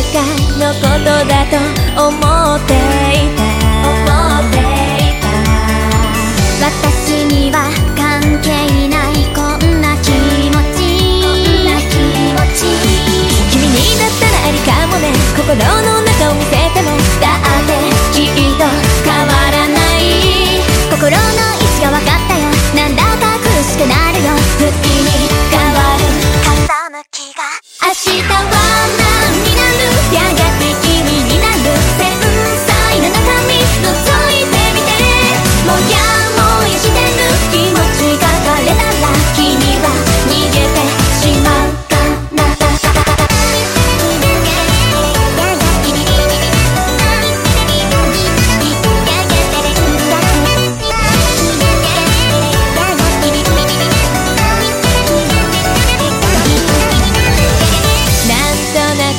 世界のことだと思って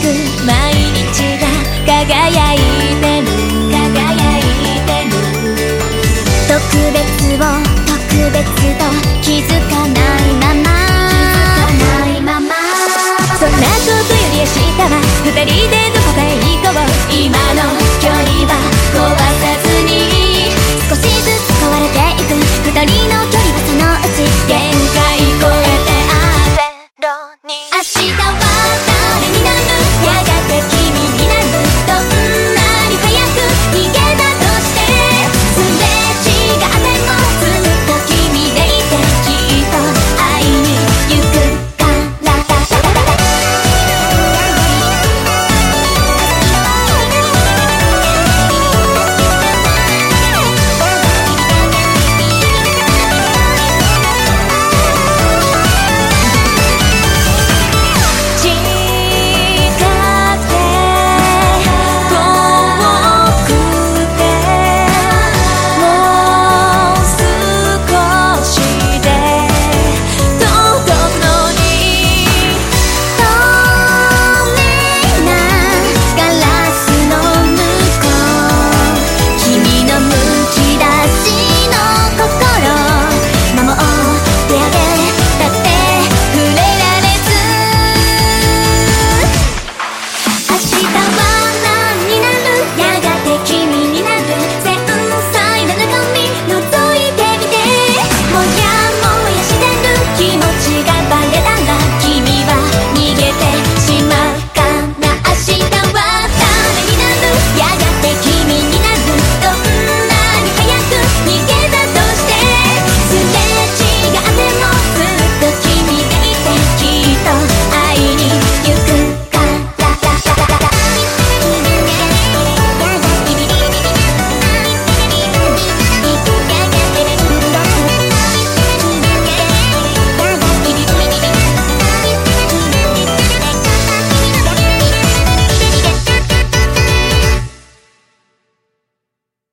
く毎日が輝いてる。輝いてる特別を特別と気づく